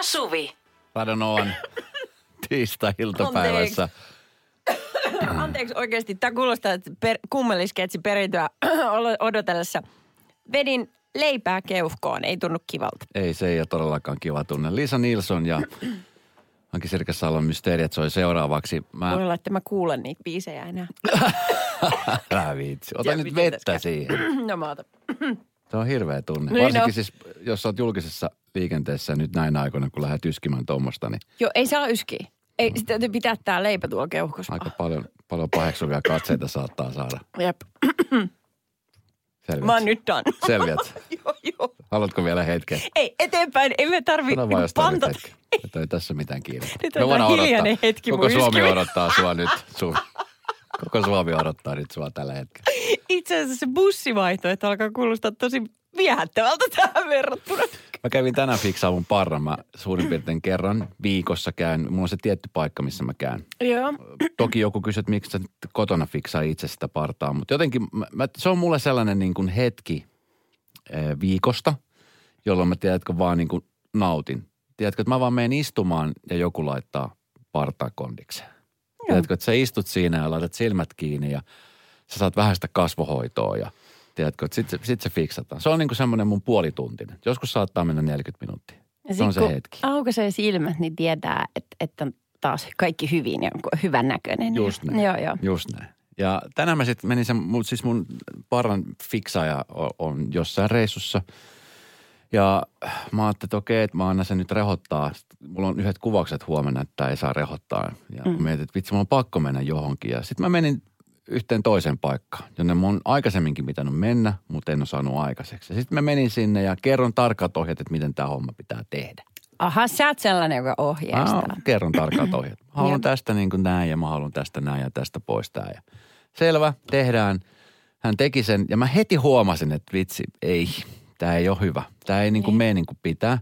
ja Suvi. Radonoan tiistai-iltapäivässä. Anteeksi oikeasti, tämä kuulostaa, että per, kummellisketsi perintöä odotellessa. Vedin leipää keuhkoon, ei tunnu kivalta. Ei, se ei ole todellakaan kiva tunne. Lisa Nilsson ja Anki Sirkäsalon Mysteeriat soi seuraavaksi. Mä... Voi olla, että mä kuulen niitä biisejä enää. Älä viitsi. Ota nyt vettä siihen. no mä otan. Se on hirveä tunne. Niin Varsinkin no. siis, jos olet julkisessa liikenteessä nyt näin aikoina, kun lähdet yskimään tuommoista. Niin... Joo, ei saa yskiä. Ei, sitä täytyy pitää tää leipä tuolla keuhkossa. Aika paljon, paljon paheksuvia katseita saattaa saada. Jep. Selviät. Mä oon nyt done. Selviät. joo, joo. Haluatko vielä hetken? Ei, eteenpäin. Ei me tarvi Sano vaan, jos panta. Nyt ei tässä mitään kiinni. Nyt on hiljainen hetki Koko Suomi odottaa sua nyt. Sun. Koko Suomi odottaa nyt sua tällä hetkellä. Itse asiassa se bussivaihtoehto alkaa kuulostaa tosi viehättävältä tähän verrattuna. Mä kävin tänään fiksaa mun parran. Mä suurin piirtein kerran viikossa käyn. Mulla on se tietty paikka, missä mä käyn. Joo. Toki joku kysyy, että miksi sä kotona fiksaa itse sitä partaa. Mutta jotenkin mä, se on mulle sellainen niin kuin hetki äh, viikosta, jolloin mä tiedätkö vaan niin kuin nautin. Tiedätkö, että mä vaan menen istumaan ja joku laittaa partaa kondikseen. Tiedätkö, että sä istut siinä ja laitat silmät kiinni ja sä saat vähän sitä kasvohoitoa ja – Tiedätkö, että sitten sit se fiksataan. Se on niinku semmoinen mun puolituntinen. Joskus saattaa mennä 40 minuuttia. Ja se on se hetki. aukaisee silmät, niin tietää, että, että on taas kaikki hyvin ja hyvän näköinen. Just näin. Joo, joo. Just näin. Ja tänään mä sitten menin sen, siis mun paran fiksaaja on, on jossain reissussa. Ja mä ajattelin, että okei, että mä annan sen nyt rehottaa. Mulla on yhdet kuvaukset huomenna, että ei saa rehottaa. Ja mm. mietin, että vitsi, mulla on pakko mennä johonkin. Ja sitten mä menin yhteen toiseen paikkaan, jonne mun aikaisemminkin pitänyt mennä, mutta en ole saanut aikaiseksi. Sitten mä menin sinne ja kerron tarkat ohjeet, että miten tämä homma pitää tehdä. Aha, sä oot sellainen, joka ohjeistaa. Mä kerron tarkat ohjeet. Mä haluan tästä niin kuin näin ja mä haluan tästä näin ja tästä pois tää. Ja selvä, tehdään. Hän teki sen ja mä heti huomasin, että vitsi, ei, tämä ei ole hyvä. Tämä ei niin kuin mene niin kuin pitää.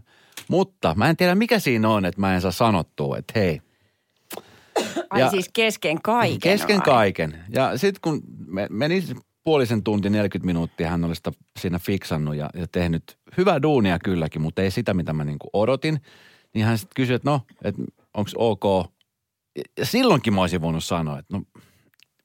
Mutta mä en tiedä mikä siinä on, että mä en saa sanottua, että hei, Ai ja siis kesken kaiken Kesken vai? kaiken. Ja sitten kun me, meni puolisen tunti, 40 minuuttia, hän oli sitä siinä fiksannut ja, ja tehnyt hyvää duunia kylläkin, mutta ei sitä, mitä mä niinku odotin. Niin hän sitten kysyi, että no, että onko ok. Ja silloinkin mä olisin voinut sanoa, että no,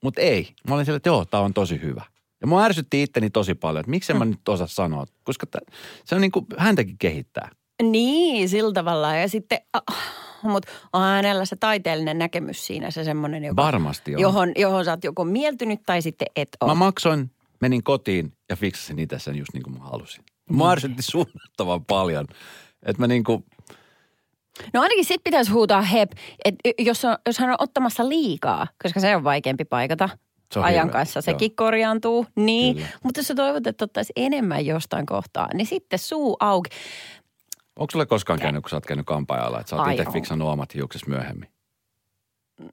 mutta ei. Mä olin siellä, että joo, tämä on tosi hyvä. Ja mua ärsytti itteni tosi paljon, että miksi mä mm. nyt osaa sanoa, koska t- se on niin kuin häntäkin kehittää. Niin, sillä tavalla. Ja sitten, ah, mutta on hänellä se taiteellinen näkemys siinä se semmoinen, joka, Varmasti on. Johon, johon sä oot joko mieltynyt tai sitten et ole. Mä maksoin, menin kotiin ja fiksasin itse sen just niin kuin mä halusin. Mä ärsytti suunnattavan paljon. Että mä niin kuin, No ainakin sit pitäisi huutaa hep, että jos, on, jos hän on ottamassa liikaa, koska se on vaikeampi paikata se on ajan hirveä. kanssa. Sekin Joo. korjaantuu, niin. Kyllä. Mutta jos sä toivot, että ottaisi enemmän jostain kohtaa, niin sitten suu auki. Onko sulle koskaan käynyt, kun sä oot käynyt kampaajalla, että sä oot itse fiksannut omat hiukset myöhemmin?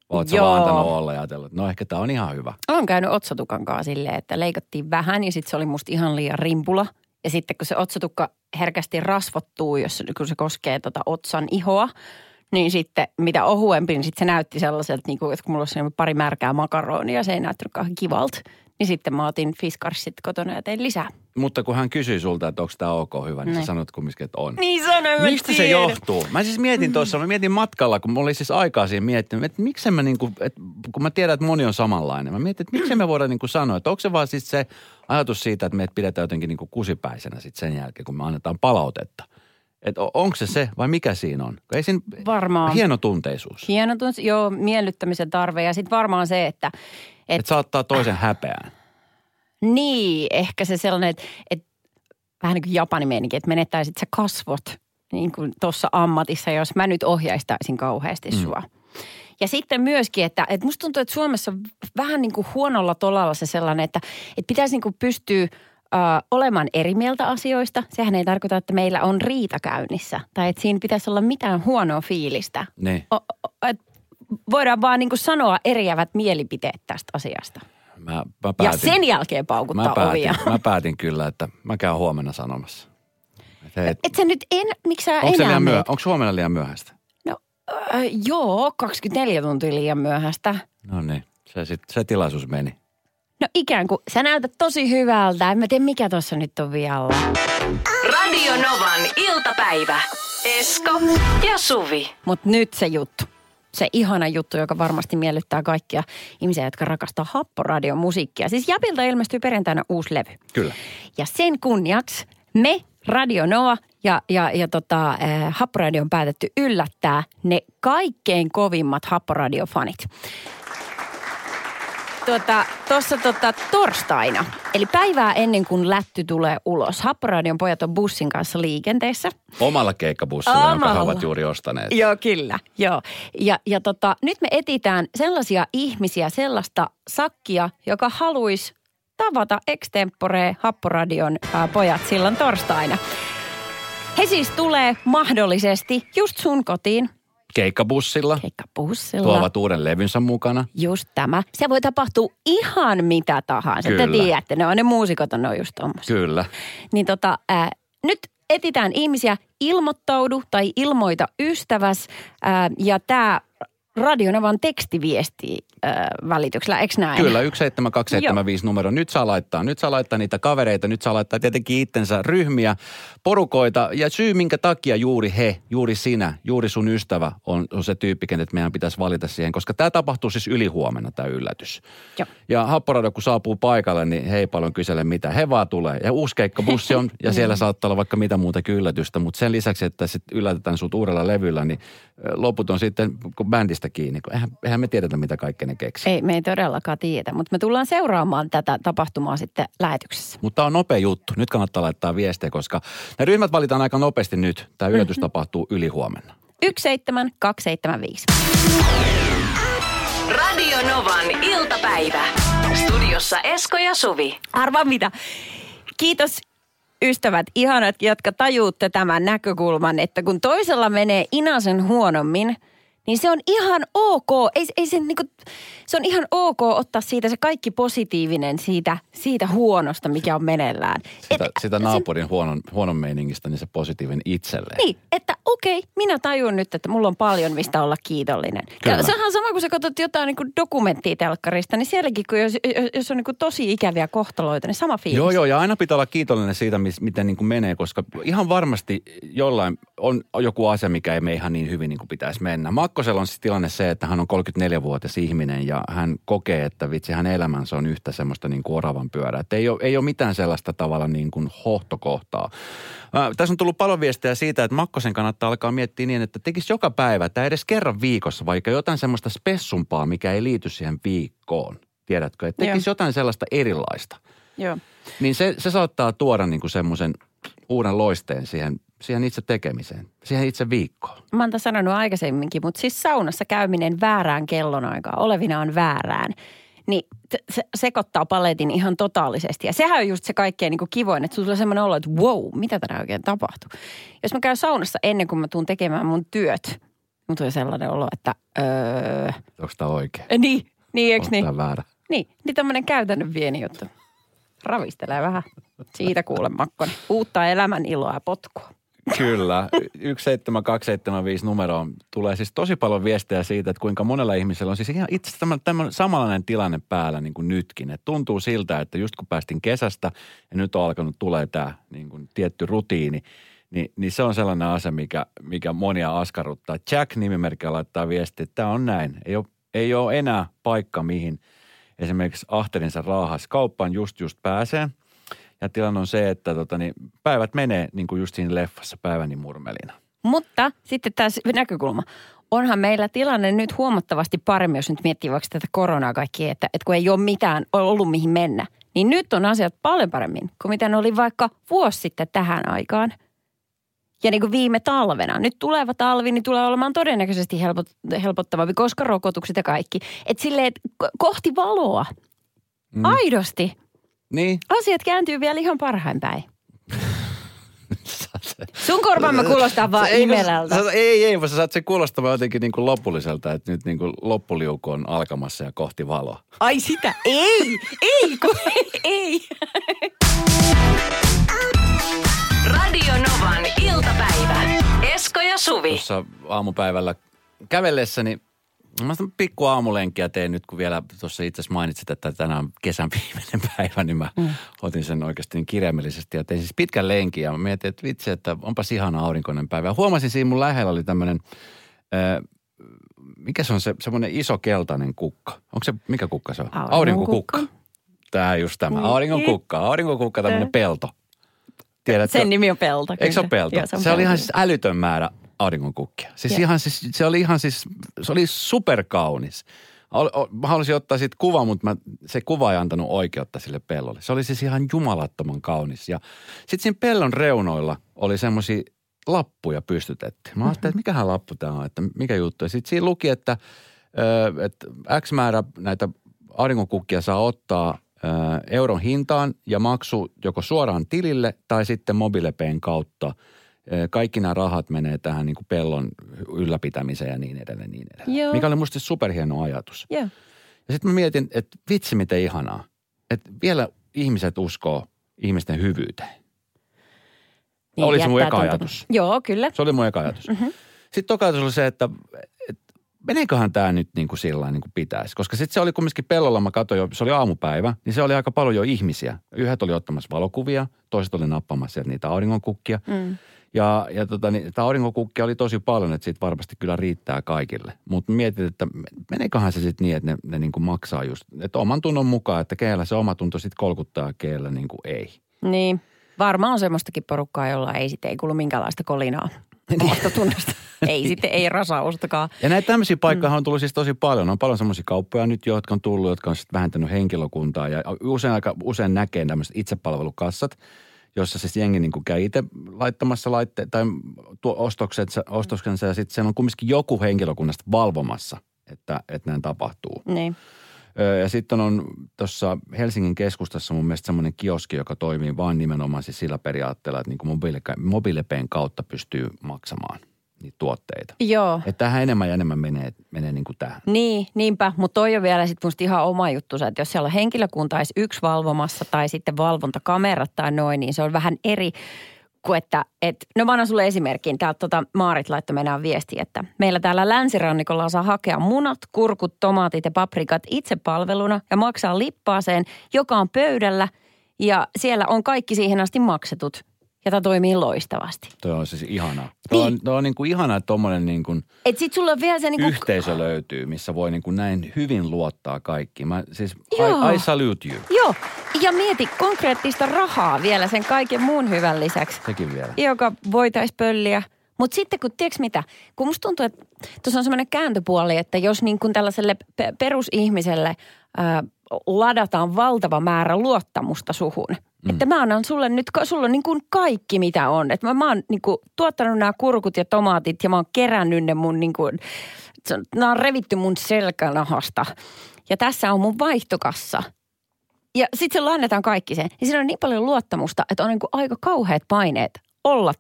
Oot sä vaan antanut olla ja ajatellut, että no ehkä tää on ihan hyvä. Olen käynyt otsatukan kanssa silleen, että leikattiin vähän ja sitten se oli musta ihan liian rimpula. Ja sitten kun se otsatukka herkästi rasvottuu, jos, kun se koskee tota otsan ihoa, niin sitten mitä ohuempi, niin sitten se näytti sellaiselta, niin kuin, että kun mulla olisi pari märkää makaronia, se ei näyttänyt kauhean kivalta niin sitten mä otin fiskarsit kotona ja tein lisää. Mutta kun hän kysyi sulta, että onko tämä ok hyvä, niin, niin. sä sanot kumminkin, että on. Niin sanoin, Mistä se johtuu? Mä siis mietin tuossa, mä mietin matkalla, kun mulla oli siis aikaa siihen miettinyt, että miksi mä niinku, että kun mä tiedän, että moni on samanlainen. Mä mietin, että miksi me voidaan niinku sanoa, että onko se vaan siis se ajatus siitä, että meitä pidetään jotenkin niinku kusipäisenä sitten sen jälkeen, kun me annetaan palautetta. Että onko se se vai mikä siinä on? Ei siinä, varmaan. Hienotunteisuus. Hienotunteisuus, joo, miellyttämisen tarve ja sitten varmaan se, että et, et saattaa toisen häpeään. Niin, ehkä se sellainen, että, että vähän niin kuin Japani meininki, että menettäisit sä kasvot niin kuin tuossa ammatissa, jos mä nyt ohjaistaisin kauheasti mm. sua. Ja sitten myöskin, että, että musta tuntuu, että Suomessa vähän niin kuin huonolla tolalla se sellainen, että, että pitäisi niin kuin pystyä Uh, olemaan eri mieltä asioista. Sehän ei tarkoita, että meillä on riita käynnissä. Tai että siinä pitäisi olla mitään huonoa fiilistä. Ne. O, o, et voidaan vaan niin kuin sanoa eriävät mielipiteet tästä asiasta. Mä, mä päätin, ja sen jälkeen paukuttaa mä päätin, ovia. Mä päätin kyllä, että mä käyn huomenna sanomassa. Et, hei, et sä nyt en, miksi sä onko enää myöh- Onko huomenna liian myöhäistä? No äh, joo, 24 tuntia liian myöhäistä. No niin, se, sit, se tilaisuus meni. No ikään kuin, sä näytät tosi hyvältä. En mä tiedä, mikä tuossa nyt on vialla. Radio Novan iltapäivä. Esko ja Suvi. Mutta nyt se juttu. Se ihana juttu, joka varmasti miellyttää kaikkia ihmisiä, jotka rakastaa happoradion musiikkia. Siis Japilta ilmestyy perjantaina uusi levy. Kyllä. Ja sen kunniaksi me, Radio Nova ja, ja, ja tota, äh, Happoradio on päätetty yllättää ne kaikkein kovimmat Happoradio-fanit. Tuota, tuossa tota, torstaina, eli päivää ennen kuin lätty tulee ulos, Happoradion pojat on bussin kanssa liikenteessä. Omalla keikkabussilla, jonka he Omalla. ovat juuri ostaneet. Joo, kyllä. Joo. Ja, ja tota, nyt me etitään sellaisia ihmisiä, sellaista sakkia, joka haluaisi tavata extempore Happoradion ää, pojat silloin torstaina. He siis tulee mahdollisesti just sun kotiin Keikkabussilla. keikkabussilla. Tuovat uuden levynsä mukana. Just tämä. Se voi tapahtua ihan mitä tahansa. Te Kyllä. tiedätte, ne on ne muusikot on ne on just tommosia. Kyllä. Niin tota, ää, nyt etitään ihmisiä, ilmoittaudu tai ilmoita ystäväs. Ää, ja tämä Radionavan tekstiviesti ää, välityksellä, eikö näin? Kyllä, 17275 numero. Nyt saa laittaa. Nyt saa laittaa niitä kavereita, nyt saa laittaa tietenkin itsensä ryhmiä, porukoita. Ja syy, minkä takia juuri he, juuri sinä, juuri sun ystävä on, on se tyyppi, kenet meidän pitäisi valita siihen. Koska tämä tapahtuu siis ylihuomenna, tämä yllätys. Joo. Ja Happorado, kun saapuu paikalle, niin he ei paljon kysele mitä. He vaan tulee. Ja uusi keikkabussi on, ja siellä saattaa olla vaikka mitä muuta yllätystä. Mutta sen lisäksi, että sitten yllätetään sut uudella levyllä, niin loput on sitten kun bändistä kiinni. Kun Eihän, eihän me tiedetä, mitä kaikkea ne keksii. Ei, me ei todellakaan tiedä, mutta me tullaan seuraamaan tätä tapahtumaa sitten lähetyksessä. Mutta tämä on nopea juttu. Nyt kannattaa laittaa viestejä, koska ne ryhmät valitaan aika nopeasti nyt. Tämä yllätys tapahtuu yli huomenna. 17275. Radio Novan iltapäivä. Studiossa Esko ja Suvi. Arvaa mitä. Kiitos ystävät, ihanat, jotka tajuutte tämän näkökulman, että kun toisella menee inasen huonommin, niin se on ihan ok. Ei, ei se, niinku, se on ihan ok ottaa siitä se kaikki positiivinen siitä, siitä huonosta, mikä on meneillään. Sitä, Et- sitä naapurin huonon, huonon meiningistä, niin se positiivinen itselleen. Niin, että okei, minä tajun nyt, että mulla on paljon mistä olla kiitollinen. Kyllä. Ja se on sama, kun sä katsot jotain niin dokumenttia telkkarista, niin sielläkin, kun jos, jos on niin tosi ikäviä kohtaloita, niin sama fiilis. Joo, joo, ja aina pitää olla kiitollinen siitä, miten niin kuin menee, koska ihan varmasti jollain on joku asia, mikä ei mene ihan niin hyvin niin kuin pitäisi mennä. Makkosella on siis tilanne se, että hän on 34-vuotias ihminen ja hän kokee, että vitsi, hänen elämänsä on yhtä semmoista niin kuin oravan pyörää. Että ei ole, ei ole mitään sellaista tavalla niin kuin hohtokohtaa. Ää, tässä on tullut paljon viestejä siitä, että Makkosen kannattaa alkaa miettiä niin, että tekisi joka päivä tai edes kerran viikossa vaikka jotain semmoista spessumpaa, mikä ei liity siihen viikkoon. Tiedätkö? Että tekisi Joo. jotain sellaista erilaista. Joo. Niin se, se saattaa tuoda niin kuin semmoisen uuden loisteen siihen, siihen itse tekemiseen, siihen itse viikkoon. Mä oon sanonut aikaisemminkin, mutta siis saunassa käyminen väärään kellonaikaan, olevinaan väärään, niin se sekoittaa paletin ihan totaalisesti. Ja sehän on just se kaikkein niin kivoin, että sulla tulee semmoinen olo, että wow, mitä tänään oikein tapahtuu. Jos mä käyn saunassa ennen kuin mä tuun tekemään mun työt, mun tulee sellainen olo, että öö, Onko tämä oikein? niin, niin eikö niin? väärä? Niin, niin tämmöinen käytännön pieni juttu. Ravistelee vähän. Siitä kuule Makkonen. Uutta elämän iloa ja potkua. Kyllä. 17275 numeroon tulee siis tosi paljon viestejä siitä, että kuinka monella ihmisellä on siis ihan itse asiassa tämän samanlainen tilanne päällä niin kuin nytkin. Et tuntuu siltä, että just kun päästin kesästä ja nyt on alkanut tulee tämä niin kuin tietty rutiini, niin, niin se on sellainen asia, mikä, mikä monia askarruttaa. Jack nimimerkillä laittaa viesti, että tämä on näin. Ei ole, ei ole enää paikka, mihin esimerkiksi ahterinsa raahas kauppaan just just pääsee. Ja tilanne on se, että tota, niin päivät menee niin kuin just siinä leffassa päiväni murmelina. Mutta sitten tämä näkökulma. Onhan meillä tilanne nyt huomattavasti paremmin, jos nyt miettii vaikka tätä koronaa kaikki, että, että kun ei ole mitään ollut mihin mennä. Niin nyt on asiat paljon paremmin kuin mitä ne oli vaikka vuosi sitten tähän aikaan. Ja niin kuin viime talvena. Nyt tuleva talvi niin tulee olemaan todennäköisesti helpot, helpottavampi, koska rokotukset ja kaikki. Että silleen, että ko- kohti valoa. Mm. Aidosti. Niin, Asiat kääntyy vielä ihan parhain päin. Sun korvaamme kuulostaa vaan imelältä. sä- Ei, ei, vaan sä saat sen kuulostamaan jotenkin niin kuin lopulliselta, että nyt niin kuin loppuliuku on alkamassa ja kohti valoa. Ai sitä, ei, ei, kun, ei. Radio Novan iltapäivä. Esko ja Suvi. Tuossa aamupäivällä kävellessäni, mä sitä pikku aamulenkkiä teen nyt, kun vielä tuossa itse asiassa mainitsit, että tänään on kesän viimeinen päivä, niin mä mm. otin sen oikeasti niin kirjaimellisesti ja tein siis pitkän lenkin ja mä mietin, että vitsi, että onpas ihana aurinkoinen päivä. Ja huomasin siinä mun lähellä oli tämmöinen, mikä se on se semmoinen iso keltainen kukka? Onko se, mikä kukka se on? Aurinkokukka. Tämä just tämä, Niin. aurinkokukka. Aurinkokukka, tämmöinen pelto. Tiedätkö? Sen nimi on Pelto. Eikö se ole pelto? Joo, se, on se oli ihan pelto. siis älytön määrä auringonkukkia. Siis ihan siis, se oli ihan siis, se oli superkaunis. Mä halusin ottaa siitä kuvan, mutta mä, se kuva ei antanut oikeutta sille pellolle. Se oli siis ihan jumalattoman kaunis. Ja sitten siinä pellon reunoilla oli semmoisia lappuja pystytetty. Mä ajattelin, että mikähän lappu tämä on, että mikä juttu. Ja sitten siinä luki, että, että X määrä näitä auringonkukkia saa ottaa euron hintaan ja maksu joko suoraan tilille tai sitten mobiilepeen kautta. Kaikki nämä rahat menee tähän niin kuin pellon ylläpitämiseen ja niin edelleen, niin edelleen. Joo. Mikä oli musta superhieno ajatus. Joo. Ja sitten mä mietin, että vitsi miten ihanaa. Että vielä ihmiset uskoo ihmisten hyvyyteen. Oli se mun eka tuntuma- ajatus. Joo, kyllä. Se oli mun eka ajatus. Mm-hmm. Sitten toka ajatus oli se, että, että meneeköhän tämä nyt niin kuin sillä niin kuin pitäisi. Koska sitten se oli kumminkin pellolla, mä katsoin jo, se oli aamupäivä, niin se oli aika paljon jo ihmisiä. Yhdet oli ottamassa valokuvia, toiset oli nappamassa sieltä niitä auringonkukkia. Mm. Ja, ja tota, niin, tämä aurinkonkukkia oli tosi paljon, että siitä varmasti kyllä riittää kaikille. Mutta mietin, että meneeköhän se sitten niin, että ne, ne niin kuin maksaa just, että oman tunnon mukaan, että keellä se oma tunto sitten kolkuttaa ja keellä niin kuin ei. Niin. Varmaan on semmoistakin porukkaa, jolla ei sitten ei kuulu minkäänlaista kolinaa omasta tunnosta. ei sitten, ei rasaustakaan. Ja näitä tämmöisiä paikkoja on tullut siis tosi paljon. On paljon semmoisia kauppoja nyt jo, jotka on tullut, jotka on sitten vähentänyt henkilökuntaa. Ja usein, aika, usein näkee tämmöiset itsepalvelukassat, jossa siis jengi niin kuin käy itse laittamassa laitte- tai tuo ostoksensa, ostoksensa ja sitten siellä on kumminkin joku henkilökunnasta valvomassa, että, että näin tapahtuu. Niin. Ja sitten on tuossa Helsingin keskustassa mun mielestä semmoinen kioski, joka toimii vain nimenomaan siis sillä periaatteella, että niin kuin mobiile- mobiilepeen kautta pystyy maksamaan niitä tuotteita. Joo. Että tähän enemmän ja enemmän menee, menee niin kuin tähän. Niin, niinpä. Mutta toi on vielä sitten musta ihan oma juttu, että jos siellä on henkilökunta edes yksi valvomassa tai sitten valvontakamerat tai noin, niin se on vähän eri kuin että, et, no mä annan sulle esimerkin. Täältä tota Maarit laittoi meidän viesti, että meillä täällä länsirannikolla saa hakea munat, kurkut, tomaatit ja paprikat itsepalveluna ja maksaa lippaaseen, joka on pöydällä ja siellä on kaikki siihen asti maksetut. Ja tämä toimii loistavasti. Toi on siis ihanaa. Toi on, toi on niin kuin ihanaa, että tuommoinen niin kuin Et sit sulla on vielä se niinku... yhteisö löytyy, missä voi niin kuin näin hyvin luottaa kaikki. Mä siis, Joo. I, I salute you. Joo, ja mieti konkreettista rahaa vielä sen kaiken muun hyvän lisäksi. Sekin vielä. joka voitaisiin pölliä. Mutta sitten kun, tiedätkö mitä, kun musta tuntuu, että tuossa on semmoinen kääntöpuoli, että jos niin kuin tällaiselle pe- perusihmiselle ää, ladataan valtava määrä luottamusta suhun. Mm. Että mä annan sulle nyt, sulla on niin kuin kaikki mitä on. Että mä, mä oon niin kuin tuottanut nämä kurkut ja tomaatit ja mä oon kerännyt ne mun niin kuin, se nämä on revitty mun selkänahasta. Ja tässä on mun vaihtokassa. Ja sitten se annetaan kaikki sen. Ja siinä on niin paljon luottamusta, että on niin kuin aika kauheat paineet olla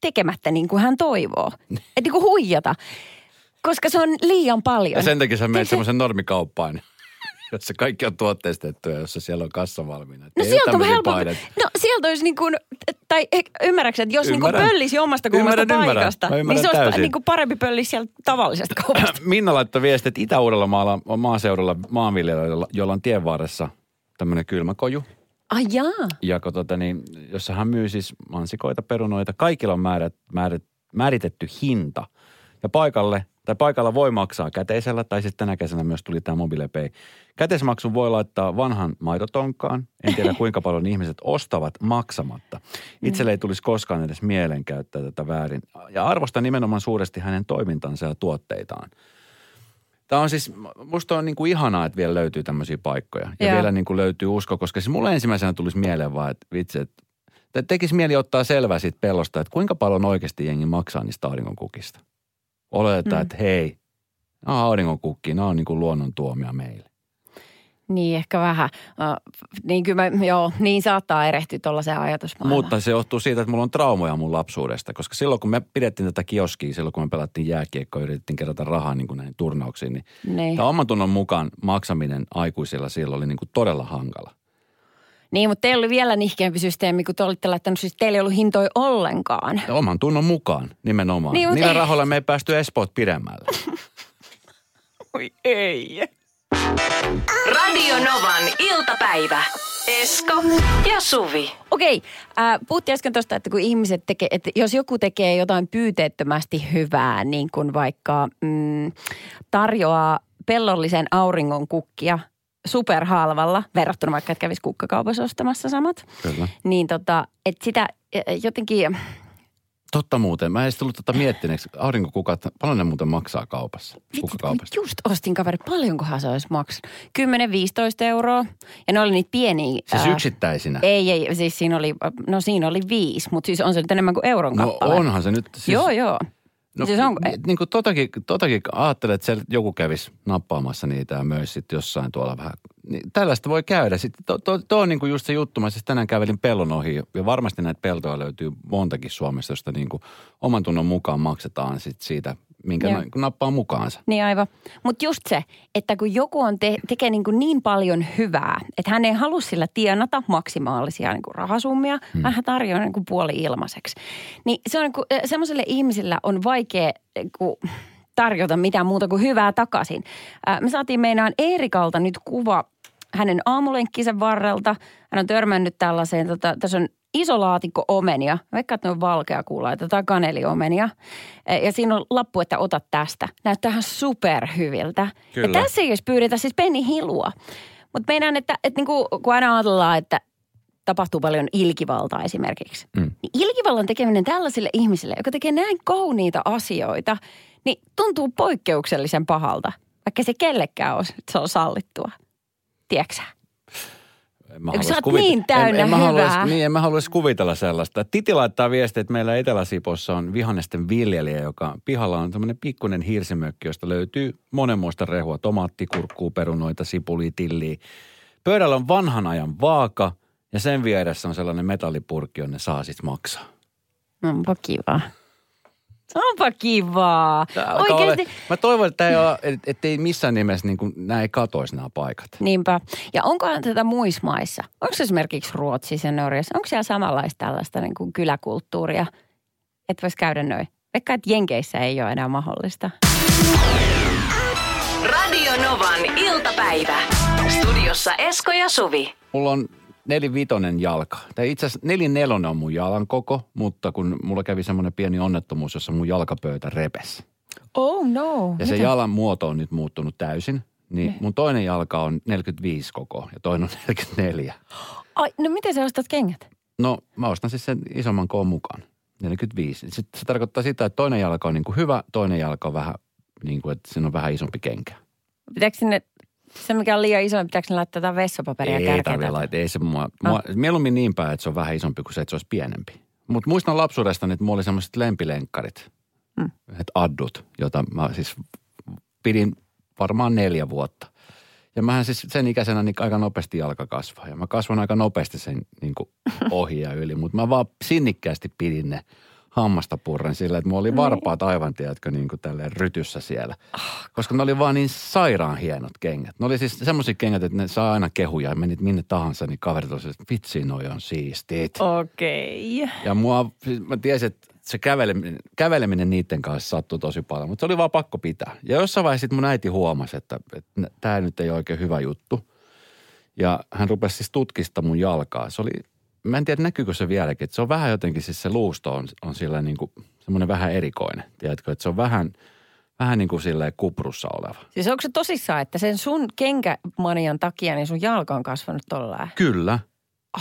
tekemättä niin kuin hän toivoo. Että niin kuin huijata. Koska se on liian paljon. Ja sen takia sä menet Tiedätkö- semmoisen normikauppaan, jossa kaikki on tuotteistettu ja jossa siellä on kassa valmiina. No sieltä on paineita. No sieltä olisi niin kuin, tai eh, ymmärrätkö, että jos niin kuin Ymmärrän. pöllisi omasta kummasta Ymmärrän, ymmärrän. paikasta, Mä niin ymmärrän se olisi täysin. niin kuin parempi pöllisi sieltä tavallisesta kaupasta. Minna laittoi viesti, että Itä-Uudellamaalla on maaseudulla maanviljelijöillä, jolla on tien varressa tämmöinen kylmäkoju. Ai jaa. Ja tota, niin, jossa hän myy siis mansikoita, perunoita, kaikilla on määrät, määrät, määritetty hinta. Ja paikalle, tai paikalla voi maksaa käteisellä, tai sitten tänä kesänä myös tuli tämä MobilePay. Käteismaksun voi laittaa vanhan maitotonkaan. En tiedä kuinka paljon ihmiset ostavat maksamatta. Itselle ei tulisi koskaan edes mieleen käyttää tätä väärin. Ja arvostan nimenomaan suuresti hänen toimintansa ja tuotteitaan. Tämä on siis, musta on niin kuin ihanaa, että vielä löytyy tämmöisiä paikkoja. Ja Joo. vielä niin kuin löytyy usko, koska siis mulle ensimmäisenä tulisi mieleen vaan, että vitsi, että te- tekisi mieli ottaa selvää siitä pellosta, että kuinka paljon oikeasti jengi maksaa niistä auringonkukista. Oletetaan, mm. että hei, nämä on auringonkukkia, nämä on niin kuin luonnon tuomia meille. Niin, ehkä vähän. Uh, niin kyllä mä, joo, niin saattaa erehtyä tuollaiseen ajatusmaailmaan. Mutta se johtuu siitä, että mulla on traumoja mun lapsuudesta, koska silloin kun me pidettiin tätä kioskia, silloin kun me pelattiin jääkiekkoa ja yritettiin kerätä rahaa niin kuin näihin turnauksiin, niin Niin. tämä oman tunnon mukaan maksaminen aikuisilla silloin oli niin kuin todella hankala. Niin, mutta teillä oli vielä nihkeämpi systeemi, kun te olitte laittanut, siis teillä ei ollut hintoja ollenkaan. Ja oman tunnon mukaan nimenomaan. Niin, Niillä ei- rahoilla me ei päästy Espoot pidemmälle. Oi ei. Radio Novan iltapäivä. Esko ja Suvi. Okei, äh, puhuttiin äsken tuosta, että kun ihmiset tekee, että jos joku tekee jotain pyyteettömästi hyvää, niin kuin vaikka mm, tarjoaa pellollisen auringon kukkia superhalvalla, verrattuna vaikka, että kävisi kukkakaupassa ostamassa samat, Kyllä. niin tota, että sitä äh, jotenkin, Totta muuten. Mä en edes tullut tota miettineeksi. Aurinkokukat, paljon ne muuten maksaa kaupassa? vitsi, just ostin kaveri, paljonkohan se olisi maksanut? 10-15 euroa, ja ne oli niitä pieniä. Siis äh, yksittäisinä? Ei, ei, siis siinä oli, no siinä oli viisi, mutta siis on se nyt enemmän kuin euron No kappale. onhan se nyt. Siis, Joo, joo. No, siis on, niin kuin totakin, totakin ajattelet, että siellä joku kävisi nappaamassa niitä ja myös sitten jossain tuolla vähän. Niin tällaista voi käydä. Sitten to, to, to on niin kuin just se juttu. Mä siis tänään kävelin pellon ohi ja varmasti näitä peltoja löytyy montakin Suomessa, josta niin kuin oman tunnon mukaan maksetaan sit siitä, minkä Joo. no, nappaa mukaansa. Niin aivan. Mutta just se, että kun joku on te- tekee niin, kuin niin paljon hyvää, että hän ei halua sillä tienata maksimaalisia niin kuin rahasummia, hmm. hän tarjoaa niin kuin puoli ilmaiseksi. Niin se on niin kuin, semmoiselle ihmisellä on vaikea niin kuin, tarjota mitään muuta kuin hyvää takaisin. Ää, me saatiin meinaan Eerikalta nyt kuva hänen aamulenkkinsä varrelta. Hän on törmännyt tällaiseen, tota, tässä on iso laatikko omenia. Vaikka että ne on valkeakuulaita tai kaneliomenia. E, Ja siinä on lappu, että ota tästä. Näyttää ihan superhyviltä. Kyllä. Ja tässä ei edes pyydetä siis penni hilua. Mutta meidän, että, että niinku, kun aina ajatellaan, että tapahtuu paljon ilkivaltaa esimerkiksi. Mm. Niin ilkivallan tekeminen tällaiselle ihmiselle, joka tekee näin kauniita asioita, niin tuntuu poikkeuksellisen pahalta. Vaikka se kellekään on, se on sallittua. Tiedätkö? En mä Eikö sä oot niin täynnä en, en mä hyvää? haluaisi, niin, en mä haluaisi kuvitella sellaista. Titi laittaa viestiä, että meillä Etelä-Sipossa on vihannesten viljelijä, joka pihalla on tämmöinen pikkuinen hirsimökki, josta löytyy monenmoista rehua. Tomaatti, kurkkuu, perunoita, sipulia, tilliä. Pöydällä on vanhan ajan vaaka ja sen vieressä on sellainen metallipurkki, jonne saa sitten maksaa. Onpa kiva. Onpa kivaa. Tää Oikeasti. Ole, mä toivon, että ei ole, et, ettei missään nimessä niin kuin, nämä ei katoisi nämä paikat. Niinpä. Ja onkohan tätä muissa maissa? Onko se esimerkiksi Ruotsissa ja Norjassa? Onko siellä samanlaista tällaista niin kuin kyläkulttuuria? Että voisi käydä noin. Vaikka että Jenkeissä ei ole enää mahdollista. Radio Novan iltapäivä. Studiossa Esko ja Suvi. Mulla on nelivitonen jalka. Tai itse asiassa nelinelonen on mun jalan koko, mutta kun mulla kävi semmoinen pieni onnettomuus, jossa mun jalkapöytä repes. Oh no. Ja se jalan muoto on nyt muuttunut täysin. Niin mun toinen jalka on 45 koko ja toinen on 44. Ai, no miten sä ostat kengät? No mä ostan siis sen isomman koon mukaan. 45. Sitten se tarkoittaa sitä, että toinen jalka on niin kuin hyvä, toinen jalka on vähän niin kuin, että siinä on vähän isompi kenkä. Pitääkö sinne, se mikä on liian iso, niin pitääkö sinne laittaa jotain vessapaperia Ei tarvitse laittaa. Ei se mua, mua, mieluummin niin päin, että se on vähän isompi kuin se, että se olisi pienempi. Mutta muistan lapsuudesta, että mulla oli semmoiset lempilenkkarit, Mm. mm. addut, jota mä siis pidin varmaan neljä vuotta. Ja mähän siis sen ikäisenä niin aika nopeasti jalka kasvaa. Ja mä kasvan aika nopeasti sen niin kuin ohi ja yli. Mutta mä vaan sinnikkäästi pidin ne hammasta purren sillä, että mulla oli varpaat aivan, tiedätkö, niin kuin tälleen rytyssä siellä. Koska ne oli vaan niin sairaan hienot kengät. Ne oli siis semmoisia kengät, että ne saa aina kehuja ja menit minne tahansa, niin kaverit olisivat, että vitsi, noi on siistit. Okei. Okay. Ja mua, siis mä tiesin, että se käveleminen, käveleminen niiden kanssa sattuu tosi paljon, mutta se oli vaan pakko pitää. Ja jossain vaiheessa sit mun äiti huomasi, että, että tämä nyt ei ole oikein hyvä juttu. Ja hän rupesi siis tutkista mun jalkaa. Se oli, mä en tiedä näkyykö se vieläkin, että se on vähän jotenkin, siis se luusto on, on sillä niin kuin semmoinen vähän erikoinen. Tiedätkö, että se on vähän, vähän niin kuin silleen kuprussa oleva. Siis onko se tosissaan, että sen sun kenkämanian takia niin sun jalka on kasvanut tollaan? Kyllä.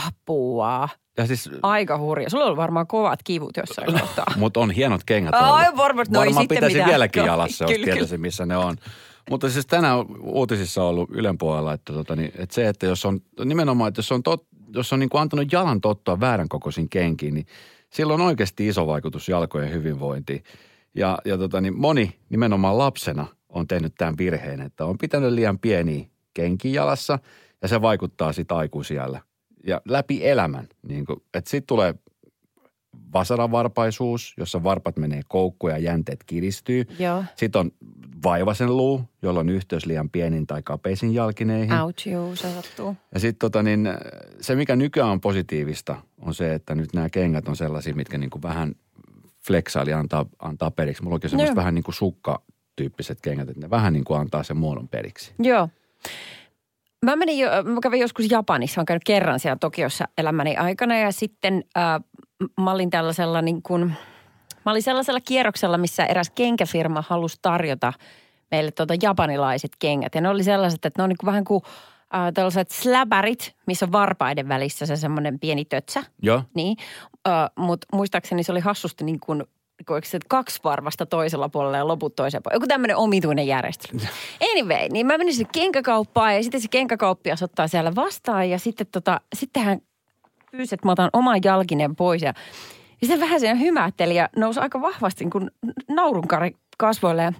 Apua. Ja siis, Aika hurja. Sulla on varmaan kovat kivut jossain kohtaa. mutta on hienot kengät Ai, varmasti. No Varmaan pitäisi mitään. vieläkin jalassa, jos tietäisi, missä ne on. Mutta siis tänään uutisissa on ollut Ylen puolella, että, tota, niin, että se, että jos on nimenomaan, että jos on, tot, jos on niin kuin antanut jalan tottua väärän kokoisiin kenkiin, niin sillä on oikeasti iso vaikutus jalkojen hyvinvointiin. Ja, ja tota, niin moni nimenomaan lapsena on tehnyt tämän virheen, että on pitänyt liian pieniä kenkiä jalassa ja se vaikuttaa sitten aikuisiällä. Ja läpi elämän, niin kuin, että sitten tulee vasaravarpaisuus, jossa varpat menee koukkuun ja jänteet kiristyy. Joo. Sitten on vaivasen luu, jolla on yhteys liian pienin tai kapeisiin jalkineihin. Ouch, juu, se sattuu. Ja sitten tota niin, se, mikä nykyään on positiivista, on se, että nyt nämä kengät on sellaisia, mitkä niinku vähän flexaili antaa, antaa periksi. Mulla onkin semmoiset vähän niin kuin sukkatyyppiset kengät, että ne vähän niin kuin antaa sen muodon periksi. Joo. mä menin jo, mä kävin joskus Japanissa, olen käynyt kerran siellä Tokiossa elämäni aikana ja sitten äh, mä olin tällaisella niin kuin, mä olin sellaisella kierroksella, missä eräs kenkäfirma halusi tarjota meille tuota japanilaiset kengät. Ja ne oli sellaiset, että ne on niin kuin vähän kuin äh, tällaiset släbärit, missä on varpaiden välissä se semmoinen pieni tötsä. Joo. Niin, äh, mutta muistaakseni se oli hassusti niin kuin oliko se kaksi varvasta toisella puolella ja loput toisella puolella. Joku tämmöinen omituinen järjestely. Anyway, niin mä menin sinne kenkäkauppaan ja sitten se kenkäkauppias ottaa siellä vastaan ja sitten tota, sitten hän pyysi, että mä otan oman jalkinen pois ja, ja sitten vähän sen hymähteli ja nousi aika vahvasti niin kuin naurunkari kasvoille ja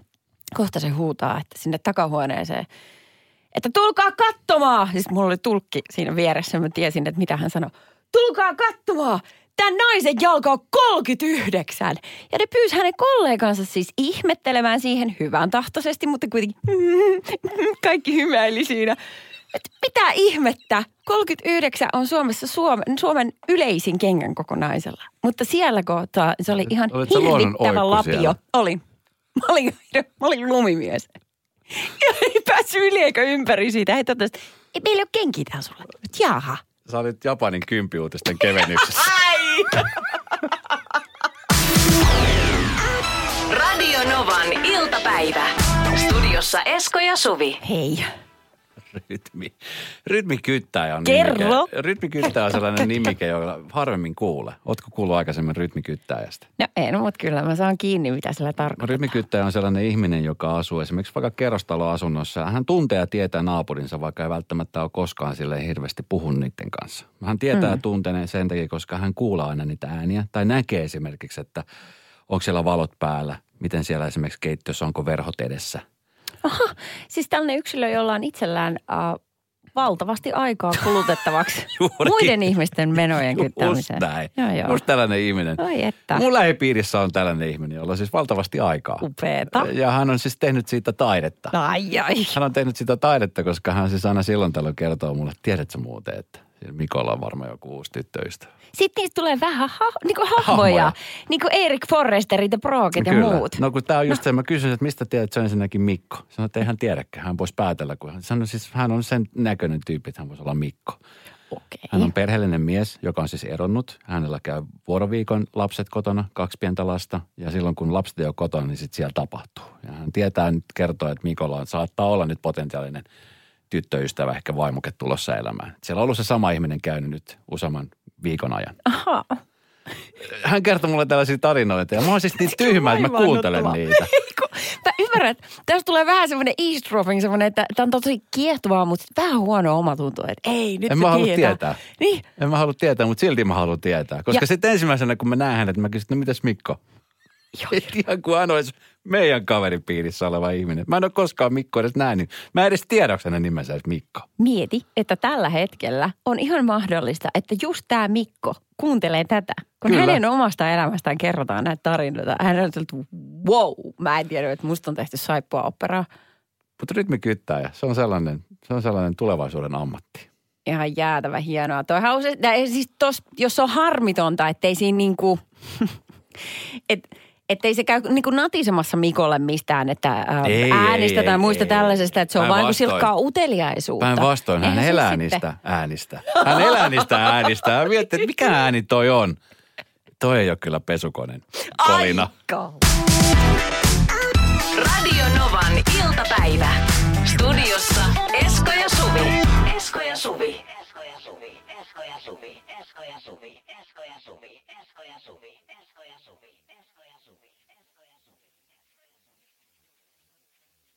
kohta se huutaa, että sinne takahuoneeseen, että tulkaa katsomaan. Siis mulla oli tulkki siinä vieressä, mä tiesin, että mitä hän sanoi. Tulkaa katsomaan, tämän naisen jalka on 39. Ja ne pyysi hänen kollegansa siis ihmettelemään siihen hyvän tahtoisesti, mutta kuitenkin kaikki hymäili siinä. Et mitä ihmettä? 39 on Suomessa Suomen, Suomen yleisin kengän kokonaisella. Mutta siellä kohtaa se oli ihan hirvittävä lapio. siellä? Olin. Mä olin, mä olin lumimies. Ja ei päässyt yli eikä ympäri siitä. He totesivat, että meillä ei ole kenkiä täällä sulle. Mut Jaha. Sä olit Japanin kympiuutisten kevennyksessä. Radio Novan iltapäivä. Studiossa Esko ja Suvi. Hei. Rytmi. Rytmikyttäjä on Kerro. nimike. Rytmikyttäjä on sellainen nimike, jolla harvemmin kuulee. Ootko kuullut aikaisemmin rytmikyttäjästä? No en, mutta kyllä mä saan kiinni, mitä sillä tarkoittaa. rytmikyttäjä on sellainen ihminen, joka asuu esimerkiksi vaikka kerrostaloasunnossa. Hän tuntee ja tietää naapurinsa, vaikka ei välttämättä ole koskaan sille hirveästi puhunut niiden kanssa. Hän tietää ja tuntee sen takia, koska hän kuulee aina niitä ääniä. Tai näkee esimerkiksi, että onko siellä valot päällä, miten siellä esimerkiksi keittiössä, onko verhot edessä. Aha, siis tällainen yksilö, jolla on itsellään äh, valtavasti aikaa kulutettavaksi muiden ihmisten menojen Just kyttämiseen. näin. Joo, joo. Just tällainen ihminen. Oi että. Mun lähipiirissä on tällainen ihminen, jolla on siis valtavasti aikaa. Upeeta. Ja hän on siis tehnyt siitä taidetta. Ai ai. Hän on tehnyt sitä taidetta, koska hän siis aina silloin tällöin kertoo mulle, tiedätkö muuten, että Mikolla on varmaan joku uusi tyttöystävä. Sitten niistä tulee vähän ha, niin kuin hahmoja. Hahmoja. Niin kuin Erik Forresterit ja Broget ja muut. No kun tämä on just se, mä kysyin, että mistä tiedät, että se on ensinnäkin Mikko. Sanoin, että ei hän tiedäkään, hän voisi päätellä. Kun hän, sanoi, siis, hän on sen näköinen tyyppi, että hän voisi olla Mikko. Okei. Hän on perheellinen mies, joka on siis eronnut. Hänellä käy vuoroviikon lapset kotona, kaksi pientä lasta. Ja silloin kun lapset ei ole kotona, niin sitten siellä tapahtuu. Ja hän tietää nyt kertoo, että Mikolla on, saattaa olla nyt potentiaalinen tyttöystävä, ehkä vaimoke tulossa elämään. Siellä on ollut se sama ihminen käynyt nyt useamman viikon ajan. Aha. Hän kertoi mulle tällaisia tarinoita ja mä oon siis niin tyhmä, että mä kuuntelen niitä. Mä ymmärrän, että tässä tulee vähän semmoinen eavesdropping, semmoinen, että tämä on tosi kiehtovaa, mutta vähän huono omatunto, että ei, nyt En mä halua tietää. tietää. Niin, En mä halua tietää, mutta silti mä haluan tietää. Koska Ja- sitten ensimmäisenä, kun mä näen hänet, mä kysyn, että no mitäs Mikko? Joo. Ihan kuin hän olisi meidän kaveripiirissä oleva ihminen. Mä en ole koskaan Mikko edes nähnyt. Mä en edes tiedä, onko hänen nimensä edes Mikko. mieti, että tällä hetkellä on ihan mahdollista, että just tämä Mikko kuuntelee tätä. Kun Kyllä. hänen omasta elämästään kerrotaan näitä tarinoita, hän on että wow, mä en tiedä, että musta on tehty saippua operaa. Mutta rytmikyttäjä, se on sellainen, se on sellainen tulevaisuuden ammatti. Ihan jäätävä hienoa. Toihan on se, siis tos, jos on harmitonta, ettei siinä niinku, et, ettei se käy niinku natisemassa Mikolle mistään, että ää, Ei, äänistä ei, tai ei, muista ei. tällaisesta, että se on vain kuin Päinvastoin. silkkaa uteliaisuutta. Päinvastoin, hän elää sitten- niistä äänistä. Hän elää niistä äänistä. Hän miettii, että mikä ääni toi on. Toi ei ole kyllä pesukonen kolina. Aika. Radio Novan iltapäivä. Studiossa Esko ja Suvi. Esko ja Suvi. Esko ja Suvi. Esko ja Suvi. Esko ja Suvi.